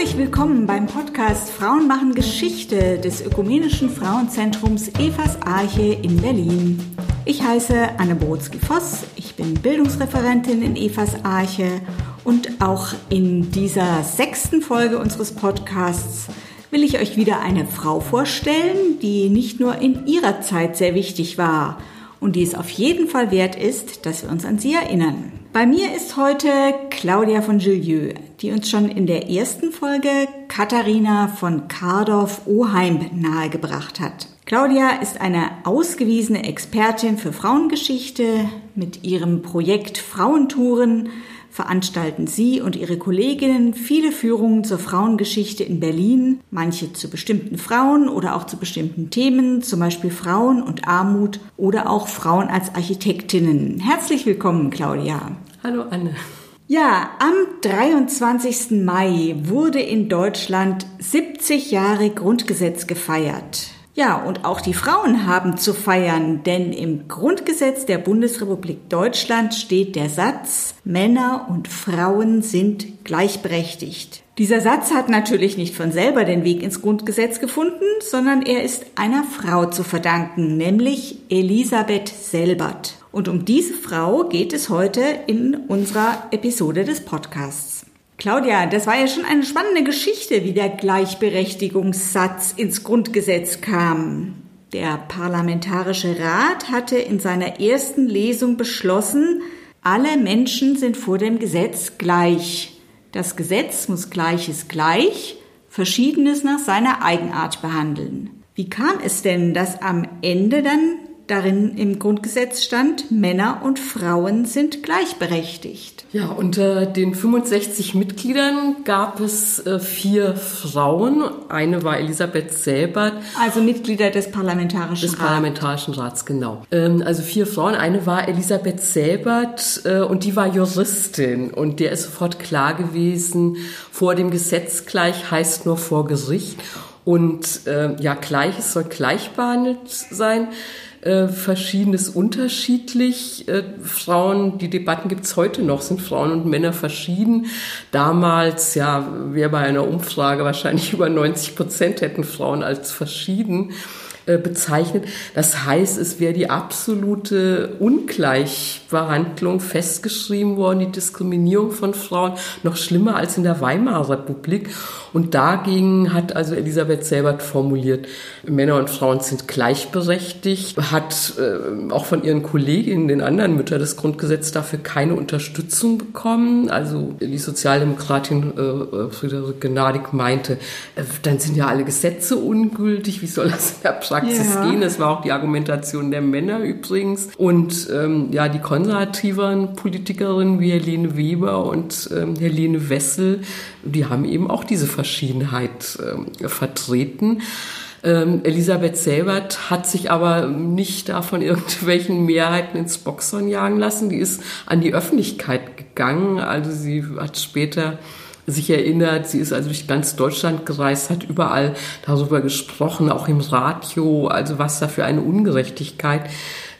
herzlich willkommen beim Podcast Frauen machen Geschichte des Ökumenischen Frauenzentrums Evas Arche in Berlin. Ich heiße Anne Borotzki-Voss, ich bin Bildungsreferentin in Evas Arche und auch in dieser sechsten Folge unseres Podcasts will ich euch wieder eine Frau vorstellen, die nicht nur in ihrer Zeit sehr wichtig war und die es auf jeden Fall wert ist, dass wir uns an sie erinnern. Bei mir ist heute Claudia von Gillieu, die uns schon in der ersten Folge Katharina von Kardorf-Oheim nahegebracht hat. Claudia ist eine ausgewiesene Expertin für Frauengeschichte. Mit ihrem Projekt Frauentouren veranstalten sie und ihre Kolleginnen viele Führungen zur Frauengeschichte in Berlin, manche zu bestimmten Frauen oder auch zu bestimmten Themen, zum Beispiel Frauen und Armut oder auch Frauen als Architektinnen. Herzlich willkommen, Claudia. Hallo, Anne. Ja, am 23. Mai wurde in Deutschland 70 Jahre Grundgesetz gefeiert. Ja, und auch die Frauen haben zu feiern, denn im Grundgesetz der Bundesrepublik Deutschland steht der Satz, Männer und Frauen sind gleichberechtigt. Dieser Satz hat natürlich nicht von selber den Weg ins Grundgesetz gefunden, sondern er ist einer Frau zu verdanken, nämlich Elisabeth Selbert. Und um diese Frau geht es heute in unserer Episode des Podcasts. Claudia, das war ja schon eine spannende Geschichte, wie der Gleichberechtigungssatz ins Grundgesetz kam. Der Parlamentarische Rat hatte in seiner ersten Lesung beschlossen, alle Menschen sind vor dem Gesetz gleich. Das Gesetz muss Gleiches gleich, Verschiedenes nach seiner Eigenart behandeln. Wie kam es denn, dass am Ende dann darin im Grundgesetz stand, Männer und Frauen sind gleichberechtigt. Ja, unter den 65 Mitgliedern gab es äh, vier Frauen. Eine war Elisabeth Selbert. Also Mitglieder des Parlamentarischen Rats. Des Parlamentarischen Rats, genau. Ähm, also vier Frauen. Eine war Elisabeth Selbert äh, und die war Juristin. Und der ist sofort klar gewesen, vor dem Gesetz gleich heißt nur vor Gericht. Und äh, ja, Gleiches soll gleich behandelt sein äh, Verschiedenes unterschiedlich. Äh, Frauen, die Debatten gibt's heute noch, sind Frauen und Männer verschieden. Damals, ja, wäre bei einer Umfrage wahrscheinlich über 90 Prozent hätten Frauen als verschieden bezeichnet. Das heißt, es wäre die absolute Ungleichbehandlung festgeschrieben worden, die Diskriminierung von Frauen, noch schlimmer als in der Weimarer Republik. Und dagegen hat also Elisabeth Selbert formuliert, Männer und Frauen sind gleichberechtigt, hat äh, auch von ihren Kolleginnen, den anderen Müttern des Grundgesetzes, dafür keine Unterstützung bekommen. Also die Sozialdemokratin äh, äh Friederike Gnadig meinte, äh, dann sind ja alle Gesetze ungültig, wie soll das in der Praxis ja. gehen? Das war auch die Argumentation der Männer übrigens. Und ähm, ja, die konservativeren Politikerinnen wie Helene Weber und ähm, Helene Wessel, die haben eben auch diese Verschiedenheit äh, vertreten. Ähm, Elisabeth Selbert hat sich aber nicht da von irgendwelchen Mehrheiten ins Boxhorn jagen lassen. Die ist an die Öffentlichkeit gegangen. Also sie hat später sich erinnert, sie ist also durch ganz Deutschland gereist, hat überall darüber gesprochen, auch im Radio, also was da für eine Ungerechtigkeit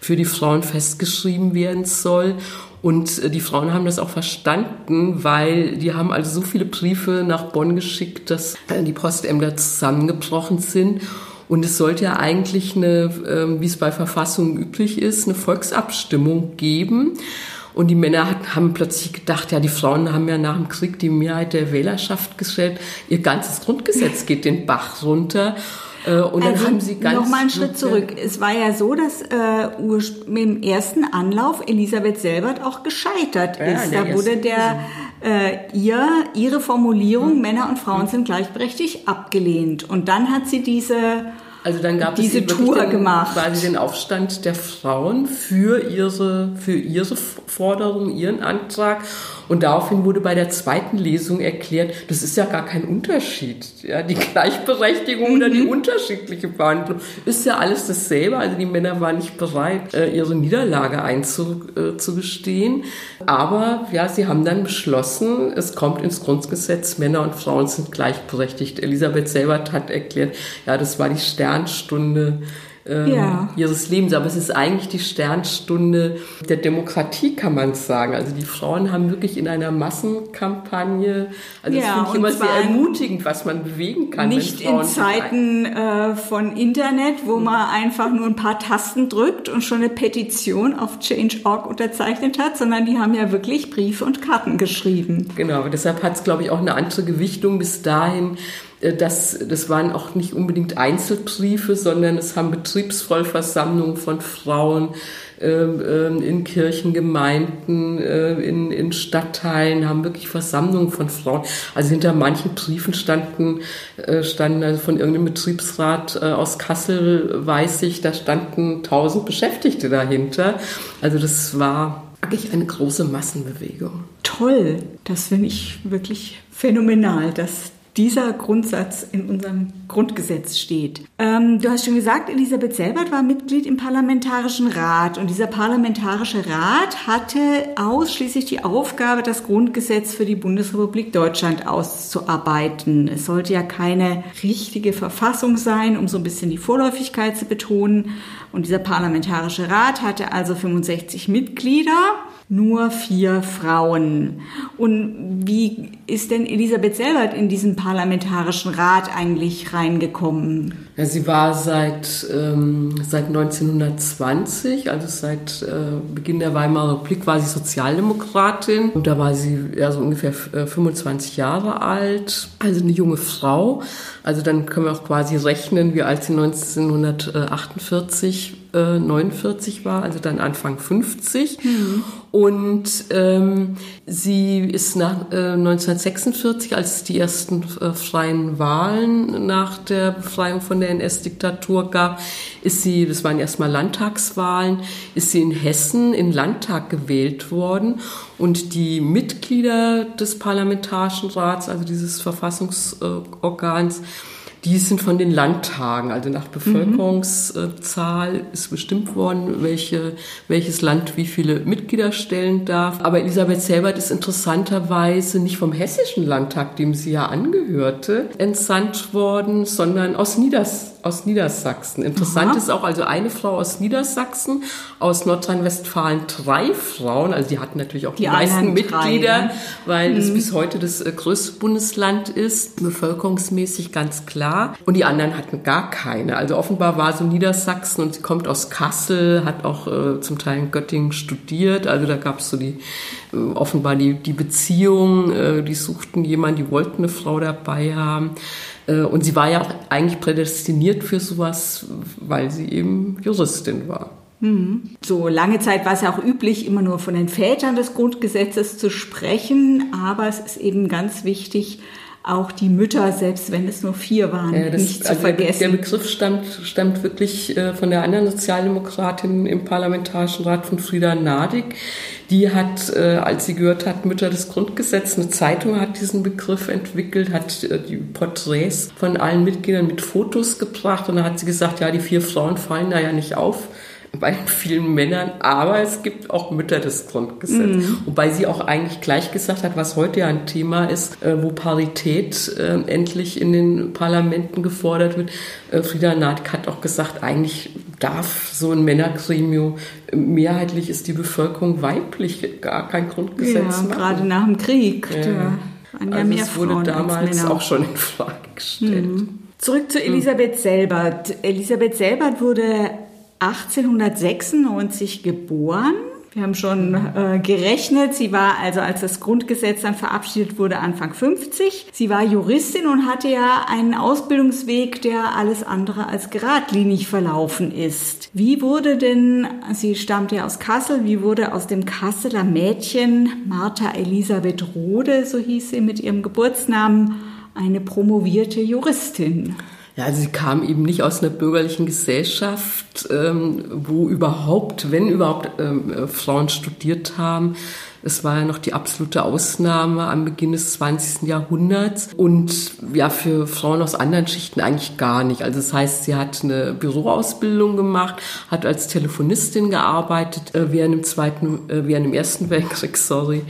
für die Frauen festgeschrieben werden soll. Und äh, die Frauen haben das auch verstanden, weil die haben also so viele Briefe nach Bonn geschickt, dass äh, die Postämter zusammengebrochen sind. Und es sollte ja eigentlich eine, ähm, wie es bei Verfassungen üblich ist, eine Volksabstimmung geben. Und die Männer haben plötzlich gedacht, ja, die Frauen haben ja nach dem Krieg die Mehrheit der Wählerschaft gestellt. Ihr ganzes Grundgesetz geht den Bach runter. Äh, und dann also haben sie ganz. Nochmal einen Schritt zurück. Es war ja so, dass äh, im ersten Anlauf Elisabeth Selbert auch gescheitert ja, ist. Da wurde der äh, ihr ihre Formulierung hm. Männer und Frauen hm. sind gleichberechtigt abgelehnt. Und dann hat sie diese also dann gab diese es Tour den, gemacht. quasi den Aufstand der Frauen für ihre, für ihre Forderung, ihren Antrag. Und daraufhin wurde bei der zweiten Lesung erklärt, das ist ja gar kein Unterschied. Ja, die Gleichberechtigung mhm. oder die mhm. unterschiedliche Behandlung ist ja alles dasselbe. Also die Männer waren nicht bereit, äh, ihre Niederlage einzugestehen. Aber ja, sie haben dann beschlossen, es kommt ins Grundgesetz, Männer und Frauen sind gleichberechtigt. Elisabeth Selbert hat erklärt, ja, das war die Sternstunde ähm, ja. ihres Lebens. Aber es ist eigentlich die Sternstunde der Demokratie, kann man sagen. Also die Frauen haben wirklich in einer Massenkampagne, also ja, das finde ich immer sehr ermutigend, was man bewegen kann. Nicht in Zeiten äh, von Internet, wo man einfach nur ein paar Tasten drückt und schon eine Petition auf Change.org unterzeichnet hat, sondern die haben ja wirklich Briefe und Karten geschrieben. Genau, deshalb hat es, glaube ich, auch eine andere Gewichtung bis dahin das, das waren auch nicht unbedingt Einzelbriefe, sondern es haben Betriebsvollversammlungen von Frauen ähm, ähm, in Kirchengemeinden, äh, in, in Stadtteilen, haben wirklich Versammlungen von Frauen. Also hinter manchen Briefen standen, äh, standen also von irgendeinem Betriebsrat aus Kassel, weiß ich, da standen tausend Beschäftigte dahinter. Also das war wirklich eine große Massenbewegung. Toll, das finde ich wirklich phänomenal, dass dieser Grundsatz in unserem Grundgesetz steht. Ähm, du hast schon gesagt, Elisabeth Selbert war Mitglied im Parlamentarischen Rat und dieser Parlamentarische Rat hatte ausschließlich die Aufgabe, das Grundgesetz für die Bundesrepublik Deutschland auszuarbeiten. Es sollte ja keine richtige Verfassung sein, um so ein bisschen die Vorläufigkeit zu betonen. Und dieser Parlamentarische Rat hatte also 65 Mitglieder nur vier Frauen. Und wie ist denn Elisabeth Selbert in diesen Parlamentarischen Rat eigentlich reingekommen? Ja, sie war seit, ähm, seit 1920, also seit äh, Beginn der Weimarer Republik, war sie Sozialdemokratin. Und da war sie ja so ungefähr 25 äh, Jahre alt, also eine junge Frau. Also dann können wir auch quasi rechnen, wie alt sie 1948 äh, 49 war, also dann Anfang 50. Mhm. Und ähm, sie ist nach äh, 1946, als es die ersten äh, freien Wahlen nach der Befreiung von der NS-Diktatur gab, ist sie, das waren erstmal Landtagswahlen, ist sie in Hessen in Landtag gewählt worden. Und die Mitglieder des Parlamentarischen Rats, also dieses Verfassungsorgans, die sind von den Landtagen, also nach Bevölkerungszahl ist bestimmt worden, welche, welches Land wie viele Mitglieder stellen darf. Aber Elisabeth Selbert ist interessanterweise nicht vom Hessischen Landtag, dem sie ja angehörte, entsandt worden, sondern aus Nieders aus Niedersachsen. Interessant Aha. ist auch, also eine Frau aus Niedersachsen, aus Nordrhein-Westfalen drei Frauen, also die hatten natürlich auch die, die meisten Mitglieder, drei, weil mhm. es bis heute das äh, größte Bundesland ist, bevölkerungsmäßig ganz klar. Und die anderen hatten gar keine. Also offenbar war so Niedersachsen und sie kommt aus Kassel, hat auch äh, zum Teil in Göttingen studiert. Also da gab es so die äh, offenbar die, die Beziehung, äh, die suchten jemanden, die wollten eine Frau dabei haben. Äh, und sie war ja auch eigentlich prädestiniert für sowas, weil sie eben Juristin war. Mhm. So lange Zeit war es ja auch üblich, immer nur von den Vätern des Grundgesetzes zu sprechen, aber es ist eben ganz wichtig, auch die Mütter, selbst wenn es nur vier waren, ja, das, nicht zu also vergessen. Der Begriff stammt, stammt wirklich äh, von der anderen Sozialdemokratin im Parlamentarischen Rat von Frieda Nadig. Die hat, äh, als sie gehört hat, Mütter des Grundgesetzes, eine Zeitung hat diesen Begriff entwickelt, hat äh, die Porträts von allen Mitgliedern mit Fotos gebracht und da hat sie gesagt, ja, die vier Frauen fallen da ja nicht auf bei vielen Männern, aber es gibt auch Mütter des Grundgesetzes. Mhm. Wobei sie auch eigentlich gleich gesagt hat, was heute ja ein Thema ist, äh, wo Parität äh, endlich in den Parlamenten gefordert wird. Äh, Frieda Nath hat auch gesagt, eigentlich darf so ein Männergremium, mehrheitlich ist die Bevölkerung weiblich, gar kein Grundgesetz ja, machen. gerade nach dem Krieg. Ja. Da also es wurde Frauen damals auch schon in Frage gestellt. Mhm. Zurück zu Elisabeth Selbert. Elisabeth Selbert wurde 1896 geboren. Wir haben schon äh, gerechnet. Sie war also, als das Grundgesetz dann verabschiedet wurde, Anfang 50. Sie war Juristin und hatte ja einen Ausbildungsweg, der alles andere als geradlinig verlaufen ist. Wie wurde denn, sie stammt ja aus Kassel, wie wurde aus dem Kasseler Mädchen Martha Elisabeth Rode, so hieß sie mit ihrem Geburtsnamen, eine promovierte Juristin? Ja, also sie kam eben nicht aus einer bürgerlichen Gesellschaft, ähm, wo überhaupt, wenn überhaupt ähm, äh, Frauen studiert haben, Es war ja noch die absolute Ausnahme am Beginn des 20. Jahrhunderts und ja, für Frauen aus anderen Schichten eigentlich gar nicht. Also das heißt, sie hat eine Büroausbildung gemacht, hat als Telefonistin gearbeitet äh, während dem zweiten, äh, während dem ersten Weltkrieg, sorry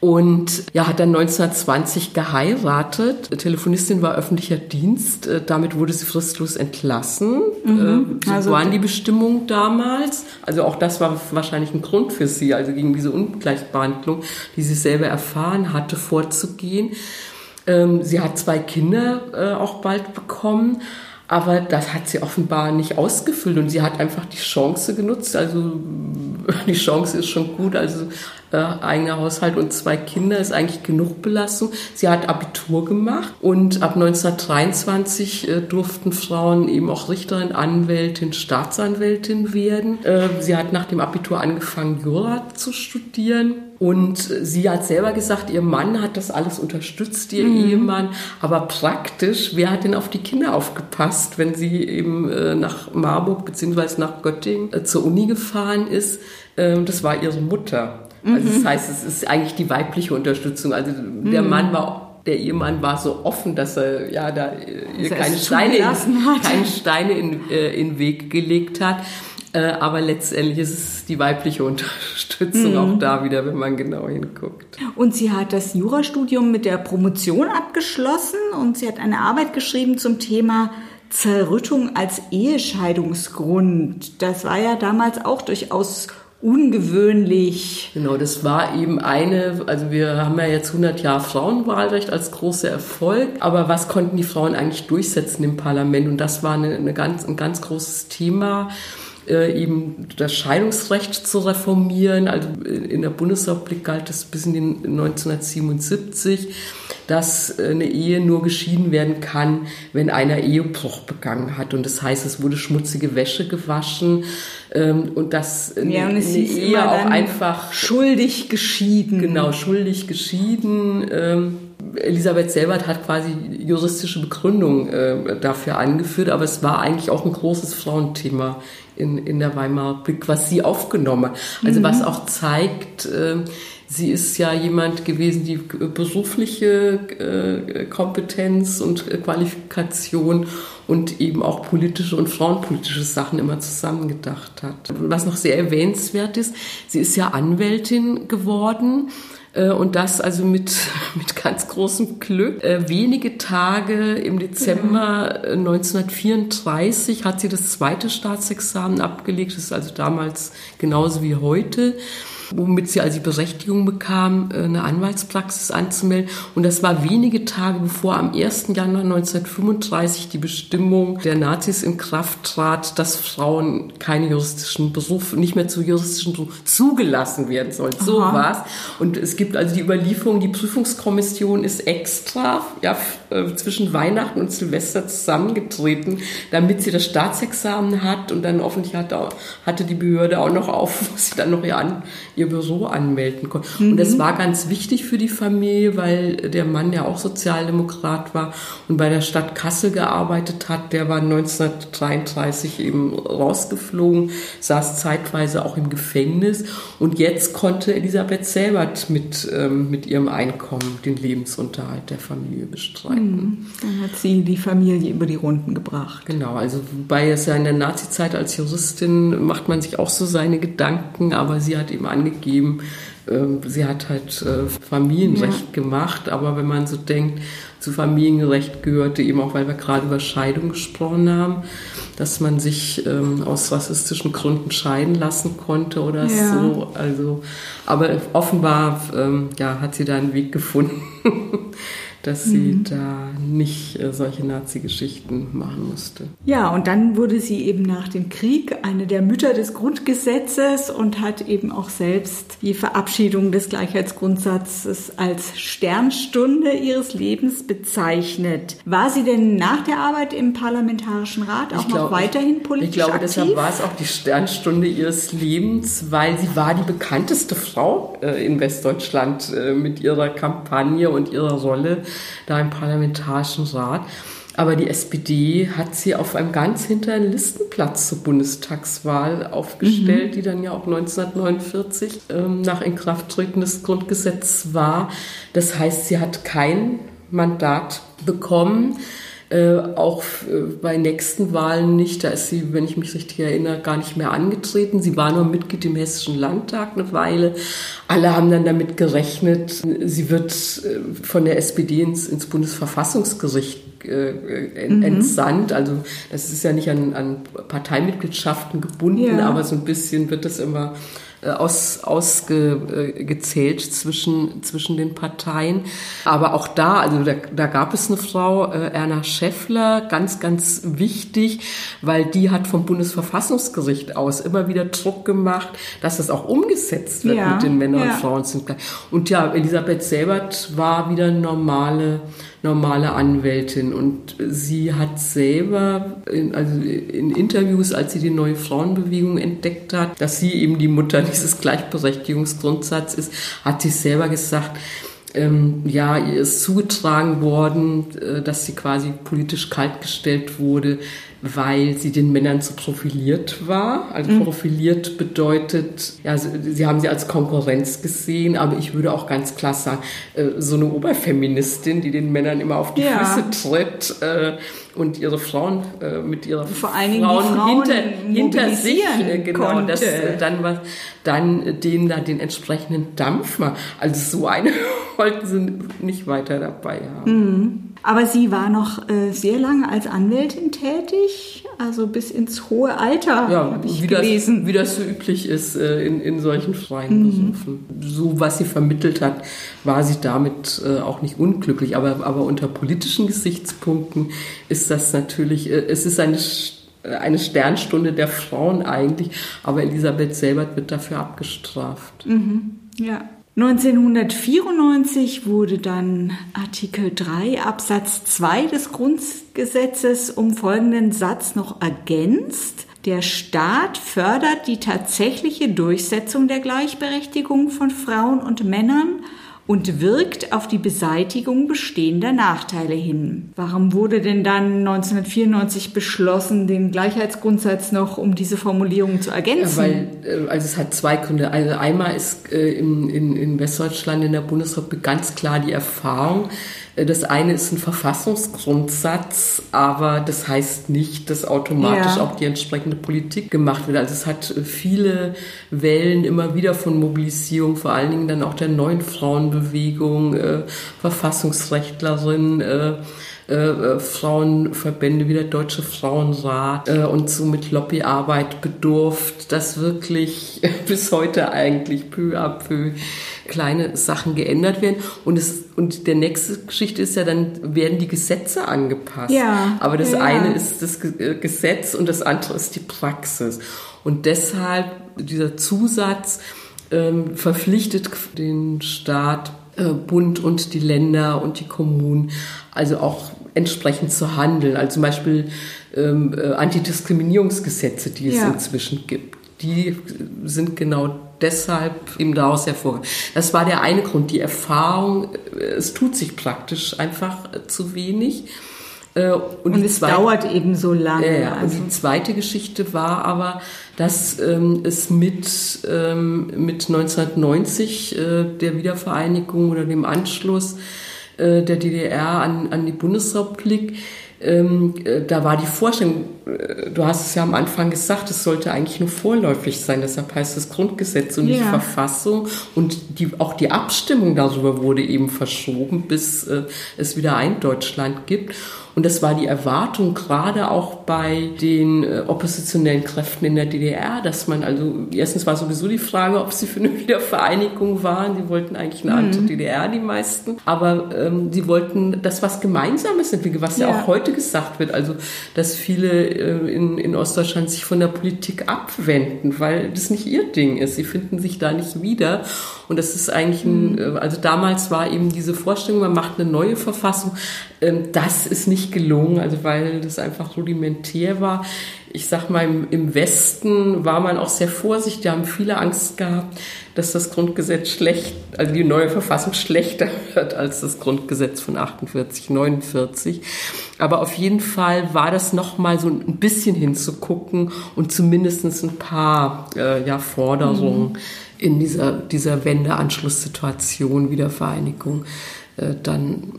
und ja, hat dann 1920 geheiratet. Telefonistin war öffentlicher Dienst. Äh, damit wurde sie fristlos entlassen. Mhm. Äh, so also waren die Bestimmungen damals. Also auch das war wahrscheinlich ein Grund für sie, also gegen diese Ungleichbehandlung, die sie selber erfahren hatte, vorzugehen. Ähm, sie hat zwei Kinder äh, auch bald bekommen. Aber das hat sie offenbar nicht ausgefüllt und sie hat einfach die Chance genutzt. Also die Chance ist schon gut. Also äh, eigener Haushalt und zwei Kinder ist eigentlich genug Belastung. Sie hat Abitur gemacht und ab 1923 äh, durften Frauen eben auch Richterin, Anwältin, Staatsanwältin werden. Äh, sie hat nach dem Abitur angefangen, Jura zu studieren. Und sie hat selber gesagt, ihr Mann hat das alles unterstützt, ihr mhm. Ehemann. Aber praktisch, wer hat denn auf die Kinder aufgepasst, wenn sie eben äh, nach Marburg beziehungsweise nach Göttingen äh, zur Uni gefahren ist? Ähm, das war ihre Mutter. Also das mhm. heißt, es ist eigentlich die weibliche Unterstützung. Also der mhm. Mann war der Ehemann war so offen, dass er ja da ihr keine Steine, in, keine Steine in, äh, in Weg gelegt hat. Äh, aber letztendlich ist es die weibliche Unterstützung mhm. auch da wieder, wenn man genau hinguckt. Und sie hat das Jurastudium mit der Promotion abgeschlossen und sie hat eine Arbeit geschrieben zum Thema Zerrüttung als Ehescheidungsgrund. Das war ja damals auch durchaus ungewöhnlich. Genau, das war eben eine, also wir haben ja jetzt 100 Jahre Frauenwahlrecht als großer Erfolg, aber was konnten die Frauen eigentlich durchsetzen im Parlament? Und das war eine, eine ganz, ein ganz großes Thema äh, eben das Scheidungsrecht zu reformieren. Also in der Bundesrepublik galt es bis in den 1977, dass eine Ehe nur geschieden werden kann, wenn einer Ehebruch begangen hat. Und das heißt, es wurde schmutzige Wäsche gewaschen ähm, und dass eine, ja, und eine Ehe auch einfach schuldig geschieden. Genau, schuldig geschieden. Ähm, Elisabeth Selbert hat quasi juristische Begründung äh, dafür angeführt, aber es war eigentlich auch ein großes Frauenthema in, in der Weimarer Republik, was sie aufgenommen hat. Also mhm. was auch zeigt, äh, sie ist ja jemand gewesen, die berufliche äh, Kompetenz und Qualifikation und eben auch politische und frauenpolitische Sachen immer zusammengedacht hat. Was noch sehr erwähnenswert ist, sie ist ja Anwältin geworden und das also mit, mit ganz großem Glück. Äh, wenige Tage im Dezember 1934 hat sie das zweite Staatsexamen abgelegt. Das ist also damals genauso wie heute womit sie also die Berechtigung bekam, äh, eine Anwaltspraxis anzumelden. Und das war wenige Tage bevor am 1. Januar 1935 die Bestimmung der Nazis in Kraft trat, dass Frauen keine juristischen Berufe, nicht mehr zu juristischen Berufen zugelassen werden sollen. So war's. Und es gibt also die Überlieferung, die Prüfungskommission ist extra ja, äh, zwischen Weihnachten und Silvester zusammengetreten, damit sie das Staatsexamen hat und dann hoffentlich hatte, hatte die Behörde auch noch auf, wo sie dann noch ihr, an, ihr Büro anmelden konnte. Mhm. Und das war ganz wichtig für die Familie, weil der Mann ja auch Sozialdemokrat war und bei der Stadt Kassel gearbeitet hat. Der war 1933 eben rausgeflogen, saß zeitweise auch im Gefängnis und jetzt konnte Elisabeth Selbert mit, ähm, mit ihrem Einkommen den Lebensunterhalt der Familie bestreiten. Mhm. Dann hat sie die Familie über die Runden gebracht. Genau, also wobei es ja in der Nazizeit als Juristin macht man sich auch so seine Gedanken, aber sie hat eben angegeben, ähm, sie hat halt äh, Familienrecht ja. gemacht, aber wenn man so denkt, zu Familienrecht gehörte eben auch, weil wir gerade über Scheidung gesprochen haben, dass man sich ähm, aus rassistischen Gründen scheiden lassen konnte oder ja. so. Also, aber offenbar ähm, ja, hat sie da einen Weg gefunden. dass sie mhm. da nicht äh, solche Nazi-Geschichten machen musste. Ja, und dann wurde sie eben nach dem Krieg eine der Mütter des Grundgesetzes und hat eben auch selbst die Verabschiedung des Gleichheitsgrundsatzes als Sternstunde ihres Lebens bezeichnet. War sie denn nach der Arbeit im Parlamentarischen Rat auch glaub, noch weiterhin politisch Ich glaube, aktiv? deshalb war es auch die Sternstunde ihres Lebens, weil sie war die bekannteste Frau äh, in Westdeutschland äh, mit ihrer Kampagne und ihrer Rolle da im Parlamentarischen Rat. Aber die SPD hat sie auf einem ganz hinteren Listenplatz zur Bundestagswahl aufgestellt, mhm. die dann ja auch 1949 ähm, nach Inkrafttreten des Grundgesetzes war. Das heißt, sie hat kein Mandat bekommen. Äh, auch äh, bei nächsten Wahlen nicht. Da ist sie, wenn ich mich richtig erinnere, gar nicht mehr angetreten. Sie war nur Mitglied im Hessischen Landtag eine Weile. Alle haben dann damit gerechnet, sie wird äh, von der SPD ins, ins Bundesverfassungsgericht äh, mhm. entsandt. Also das ist ja nicht an, an Parteimitgliedschaften gebunden, ja. aber so ein bisschen wird das immer aus, ausgezählt zwischen, zwischen den Parteien. Aber auch da, also da, da gab es eine Frau, äh, Erna Schäffler, ganz, ganz wichtig, weil die hat vom Bundesverfassungsgericht aus immer wieder Druck gemacht, dass das auch umgesetzt wird ja, mit den Männern ja. und Frauen sind gleich. Und ja, Elisabeth Selbert war wieder normale normale Anwältin. Und sie hat selber, in, also in Interviews, als sie die neue Frauenbewegung entdeckt hat, dass sie eben die Mutter dieses Gleichberechtigungsgrundsatzes ist, hat sie selber gesagt, ähm, ja, ihr ist zugetragen worden, äh, dass sie quasi politisch kaltgestellt wurde, weil sie den Männern zu profiliert war. Also mhm. profiliert bedeutet, ja, sie, haben sie als Konkurrenz gesehen, aber ich würde auch ganz klar sagen, äh, so eine Oberfeministin, die den Männern immer auf die ja. Füße tritt äh, und ihre Frauen äh, mit ihrer Vor Frauen, Frauen hinter, hinter sich, äh, genau, konnte. das äh, dann was, dann denen da den entsprechenden Dampf mal. Also so eine wollten sie nicht weiter dabei haben. Mhm. Aber sie war noch äh, sehr lange als Anwältin tätig, also bis ins hohe Alter, ja, habe ich wie gelesen. Das, wie das so üblich ist äh, in, in solchen freien mhm. Berufen. So, was sie vermittelt hat, war sie damit äh, auch nicht unglücklich. Aber, aber unter politischen Gesichtspunkten ist das natürlich, äh, es ist eine eine Sternstunde der Frauen eigentlich, aber Elisabeth Selbert wird dafür abgestraft. Mhm. Ja. 1994 wurde dann Artikel 3 Absatz 2 des Grundgesetzes um folgenden Satz noch ergänzt. Der Staat fördert die tatsächliche Durchsetzung der Gleichberechtigung von Frauen und Männern und wirkt auf die Beseitigung bestehender Nachteile hin. Warum wurde denn dann 1994 beschlossen, den Gleichheitsgrundsatz noch um diese Formulierung zu ergänzen? Ja, weil äh, also es hat zwei Gründe. Also einmal ist äh, in, in, in Westdeutschland in der Bundesrepublik ganz klar die Erfahrung, das eine ist ein Verfassungsgrundsatz, aber das heißt nicht, dass automatisch ja. auch die entsprechende Politik gemacht wird. Also es hat viele Wellen immer wieder von Mobilisierung, vor allen Dingen dann auch der neuen Frauenbewegung, äh, Verfassungsrechtlerinnen, äh, äh, äh, Frauenverbände wie der Deutsche Frauenrat äh, und somit Lobbyarbeit bedurft, dass wirklich bis heute eigentlich peu à peu kleine Sachen geändert werden. Und, es, und der nächste Geschichte ist ja, dann werden die Gesetze angepasst. Ja, Aber das ja. eine ist das äh, Gesetz und das andere ist die Praxis. Und deshalb dieser Zusatz ähm, verpflichtet den Staat, Bund und die Länder und die Kommunen, also auch entsprechend zu handeln. Also zum Beispiel ähm, äh, Antidiskriminierungsgesetze, die es ja. inzwischen gibt. Die sind genau deshalb eben daraus hervorgegangen. Das war der eine Grund, die Erfahrung, äh, es tut sich praktisch einfach äh, zu wenig. Äh, und, und es dauert eben so lange. Äh, also. Und die zweite Geschichte war aber, dass ähm, es mit, ähm, mit 1990 äh, der Wiedervereinigung oder dem Anschluss äh, der DDR an, an die Bundesrepublik ähm, äh, da war die Vorstellung, äh, du hast es ja am Anfang gesagt, es sollte eigentlich nur vorläufig sein, deshalb heißt das Grundgesetz und ja. Verfassung. Und die, auch die Abstimmung darüber wurde eben verschoben, bis es wieder ein Deutschland gibt. Und das war die Erwartung gerade auch bei den äh, oppositionellen Kräften in der DDR, dass man also, erstens war sowieso die Frage, ob sie für eine Wiedervereinigung waren. Die wollten eigentlich eine andere mhm. DDR, die meisten. Aber ähm, sie wollten das was Gemeinsames entwickeln, was ja. ja auch heute gesagt wird. Also, dass viele äh, in, in Ostdeutschland sich von der Politik abwenden, weil das nicht ihr Ding ist. Sie finden sich da nicht wieder. Und das ist eigentlich ein, mhm. äh, also damals war eben diese Vorstellung, man macht eine neue Verfassung. Ähm, das ist nicht nicht gelungen, also weil das einfach rudimentär war. Ich sag mal, im, Westen war man auch sehr vorsichtig, da haben viele Angst gehabt, dass das Grundgesetz schlecht, also die neue Verfassung schlechter wird als das Grundgesetz von 48, 49. Aber auf jeden Fall war das nochmal so ein bisschen hinzugucken und zumindest ein paar äh, ja, Forderungen mhm. in dieser, dieser Wendeanschlusssituation, Wiedervereinigung äh, dann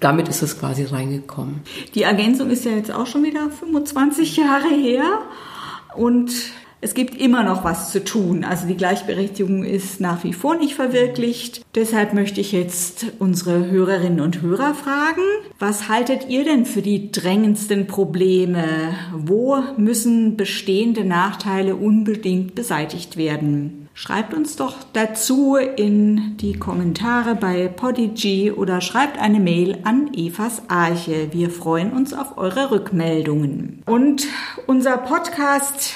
damit ist es quasi reingekommen. Die Ergänzung ist ja jetzt auch schon wieder 25 Jahre her und es gibt immer noch was zu tun. Also die Gleichberechtigung ist nach wie vor nicht verwirklicht. Deshalb möchte ich jetzt unsere Hörerinnen und Hörer fragen, was haltet ihr denn für die drängendsten Probleme? Wo müssen bestehende Nachteile unbedingt beseitigt werden? Schreibt uns doch dazu in die Kommentare bei Podigy oder schreibt eine Mail an Evas Arche. Wir freuen uns auf eure Rückmeldungen. Und unser Podcast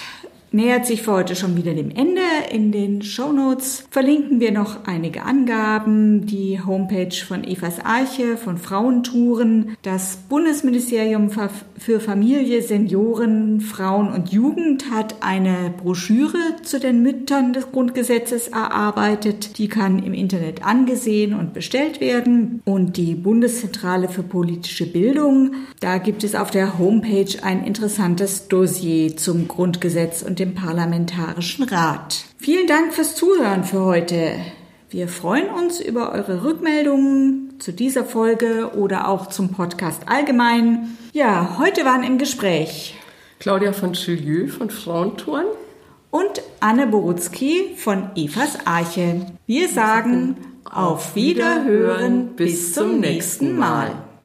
nähert sich für heute schon wieder dem Ende. In den Show Notes verlinken wir noch einige Angaben, die Homepage von Evas Arche, von Frauentouren, das Bundesministerium für Familie, Senioren, Frauen und Jugend hat eine Broschüre zu den Müttern des Grundgesetzes erarbeitet. Die kann im Internet angesehen und bestellt werden. Und die Bundeszentrale für politische Bildung, da gibt es auf der Homepage ein interessantes Dossier zum Grundgesetz und dem Parlamentarischen Rat. Vielen Dank fürs Zuhören für heute. Wir freuen uns über eure Rückmeldungen zu dieser Folge oder auch zum Podcast allgemein. Ja, heute waren im Gespräch Claudia von Chilieu von Frauentouren und Anne Borutzki von Evas Arche. Wir sagen auf Wiederhören bis zum nächsten Mal.